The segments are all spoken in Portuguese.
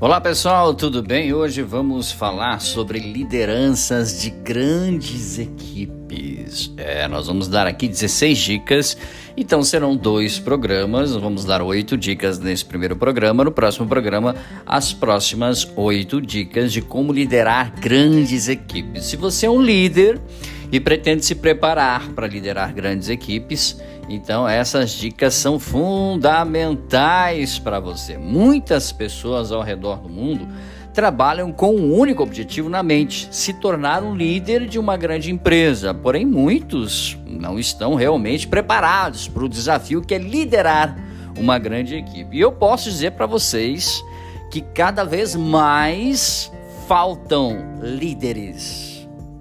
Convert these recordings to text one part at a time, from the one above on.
Olá pessoal, tudo bem? Hoje vamos falar sobre lideranças de grandes equipes. É, nós vamos dar aqui 16 dicas, então serão dois programas. Vamos dar oito dicas nesse primeiro programa. No próximo programa, as próximas oito dicas de como liderar grandes equipes. Se você é um líder e pretende se preparar para liderar grandes equipes, então essas dicas são fundamentais para você. Muitas pessoas ao redor do mundo trabalham com um único objetivo na mente: se tornar um líder de uma grande empresa. Porém, muitos não estão realmente preparados para o desafio que é liderar uma grande equipe. E eu posso dizer para vocês que cada vez mais faltam líderes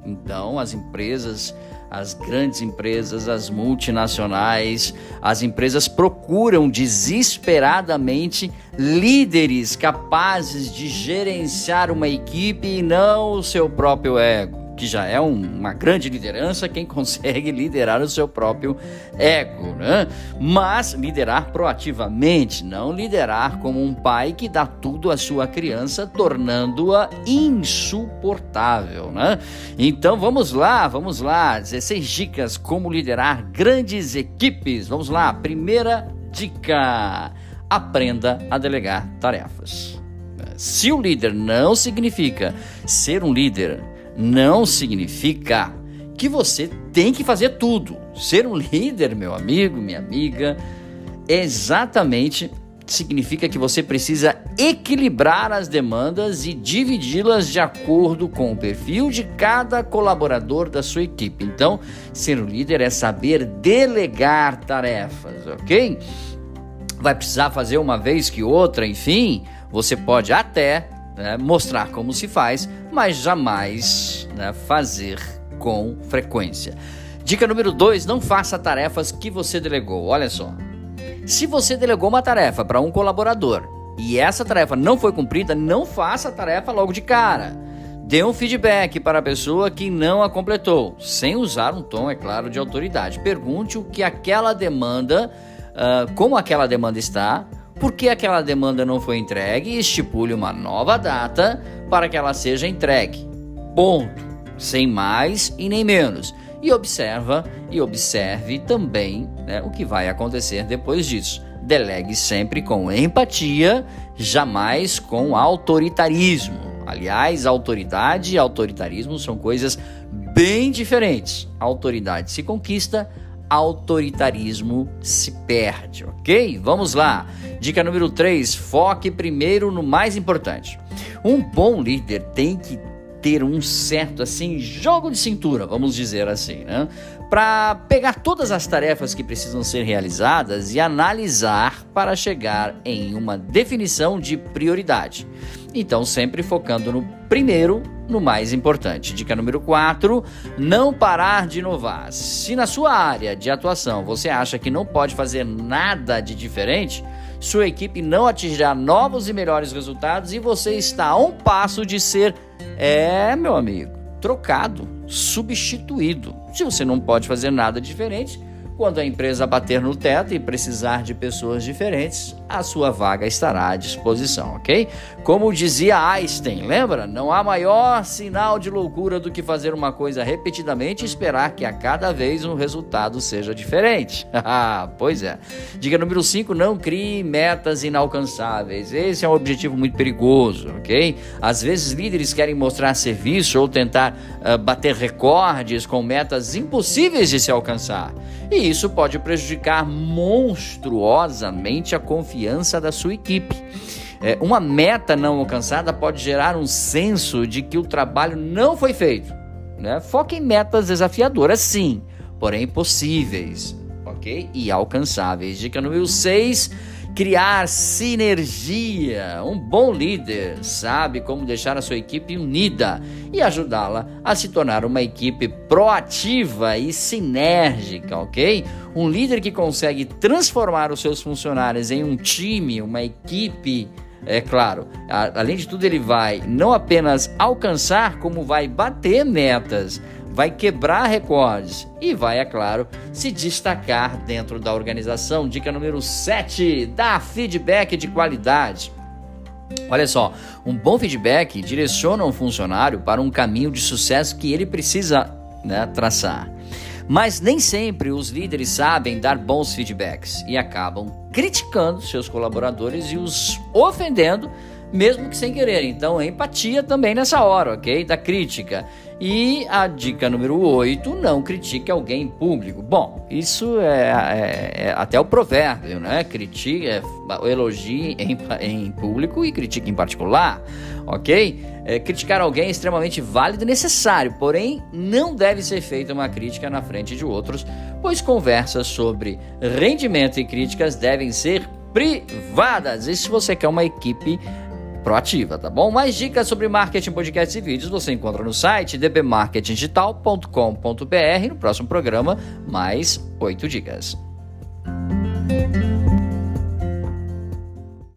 então, as empresas, as grandes empresas, as multinacionais, as empresas procuram desesperadamente líderes capazes de gerenciar uma equipe e não o seu próprio ego que já é um, uma grande liderança, quem consegue liderar o seu próprio ego, né? Mas liderar proativamente, não liderar como um pai que dá tudo à sua criança, tornando-a insuportável, né? Então vamos lá, vamos lá, 16 dicas como liderar grandes equipes. Vamos lá, primeira dica: aprenda a delegar tarefas. Se o líder não significa ser um líder não significa que você tem que fazer tudo. Ser um líder, meu amigo, minha amiga, exatamente significa que você precisa equilibrar as demandas e dividi-las de acordo com o perfil de cada colaborador da sua equipe. Então, ser um líder é saber delegar tarefas, ok? Vai precisar fazer uma vez que outra, enfim, você pode até né, mostrar como se faz, mas jamais né, fazer com frequência. Dica número 2: não faça tarefas que você delegou. Olha só. Se você delegou uma tarefa para um colaborador e essa tarefa não foi cumprida, não faça a tarefa logo de cara. Dê um feedback para a pessoa que não a completou, sem usar um tom, é claro, de autoridade. Pergunte o que aquela demanda, uh, como aquela demanda está, por que aquela demanda não foi entregue e estipule uma nova data para que ela seja entregue. Ponto. Sem mais e nem menos. E observa e observe também né, o que vai acontecer depois disso. Delegue sempre com empatia, jamais com autoritarismo. Aliás, autoridade e autoritarismo são coisas bem diferentes. autoridade se conquista, autoritarismo se perde, ok? Vamos lá. Dica número 3: foque primeiro no mais importante. Um bom líder tem que ter um certo assim jogo de cintura, vamos dizer assim, né? Para pegar todas as tarefas que precisam ser realizadas e analisar para chegar em uma definição de prioridade. Então, sempre focando no primeiro, no mais importante. Dica número 4: não parar de inovar. Se na sua área de atuação você acha que não pode fazer nada de diferente, sua equipe não atingirá novos e melhores resultados e você está a um passo de ser, é, meu amigo, trocado, substituído. Se você não pode fazer nada diferente, quando a empresa bater no teto e precisar de pessoas diferentes, a sua vaga estará à disposição, ok? Como dizia Einstein, lembra? Não há maior sinal de loucura do que fazer uma coisa repetidamente e esperar que a cada vez um resultado seja diferente. Ah, pois é. Dica número 5: não crie metas inalcançáveis. Esse é um objetivo muito perigoso, ok? Às vezes líderes querem mostrar serviço ou tentar uh, bater recordes com metas impossíveis de se alcançar. E isso pode prejudicar monstruosamente a confiança da sua equipe. É, uma meta não alcançada pode gerar um senso de que o trabalho não foi feito. Né? Foque em metas desafiadoras, sim, porém possíveis, ok? E alcançáveis. Dica número 6 criar sinergia. Um bom líder sabe como deixar a sua equipe unida e ajudá-la a se tornar uma equipe proativa e sinérgica, ok? Um líder que consegue transformar os seus funcionários em um time, uma equipe. É claro, além de tudo, ele vai não apenas alcançar, como vai bater metas vai quebrar recordes e vai, é claro, se destacar dentro da organização. Dica número 7: dá feedback de qualidade. Olha só, um bom feedback direciona um funcionário para um caminho de sucesso que ele precisa né, traçar. Mas nem sempre os líderes sabem dar bons feedbacks e acabam criticando seus colaboradores e os ofendendo, mesmo que sem querer. Então, empatia também nessa hora, ok? Da crítica. E a dica número 8, não critique alguém em público. Bom, isso é, é, é até o provérbio, né? Critique, é, elogie em, em público e critique em particular, ok? É, criticar alguém é extremamente válido e necessário, porém não deve ser feita uma crítica na frente de outros, pois conversas sobre rendimento e críticas devem ser privadas. E se você quer uma equipe proativa, tá bom? Mais dicas sobre marketing, podcasts e vídeos você encontra no site dbmarketingdigital.com.br. No próximo programa, mais oito dicas.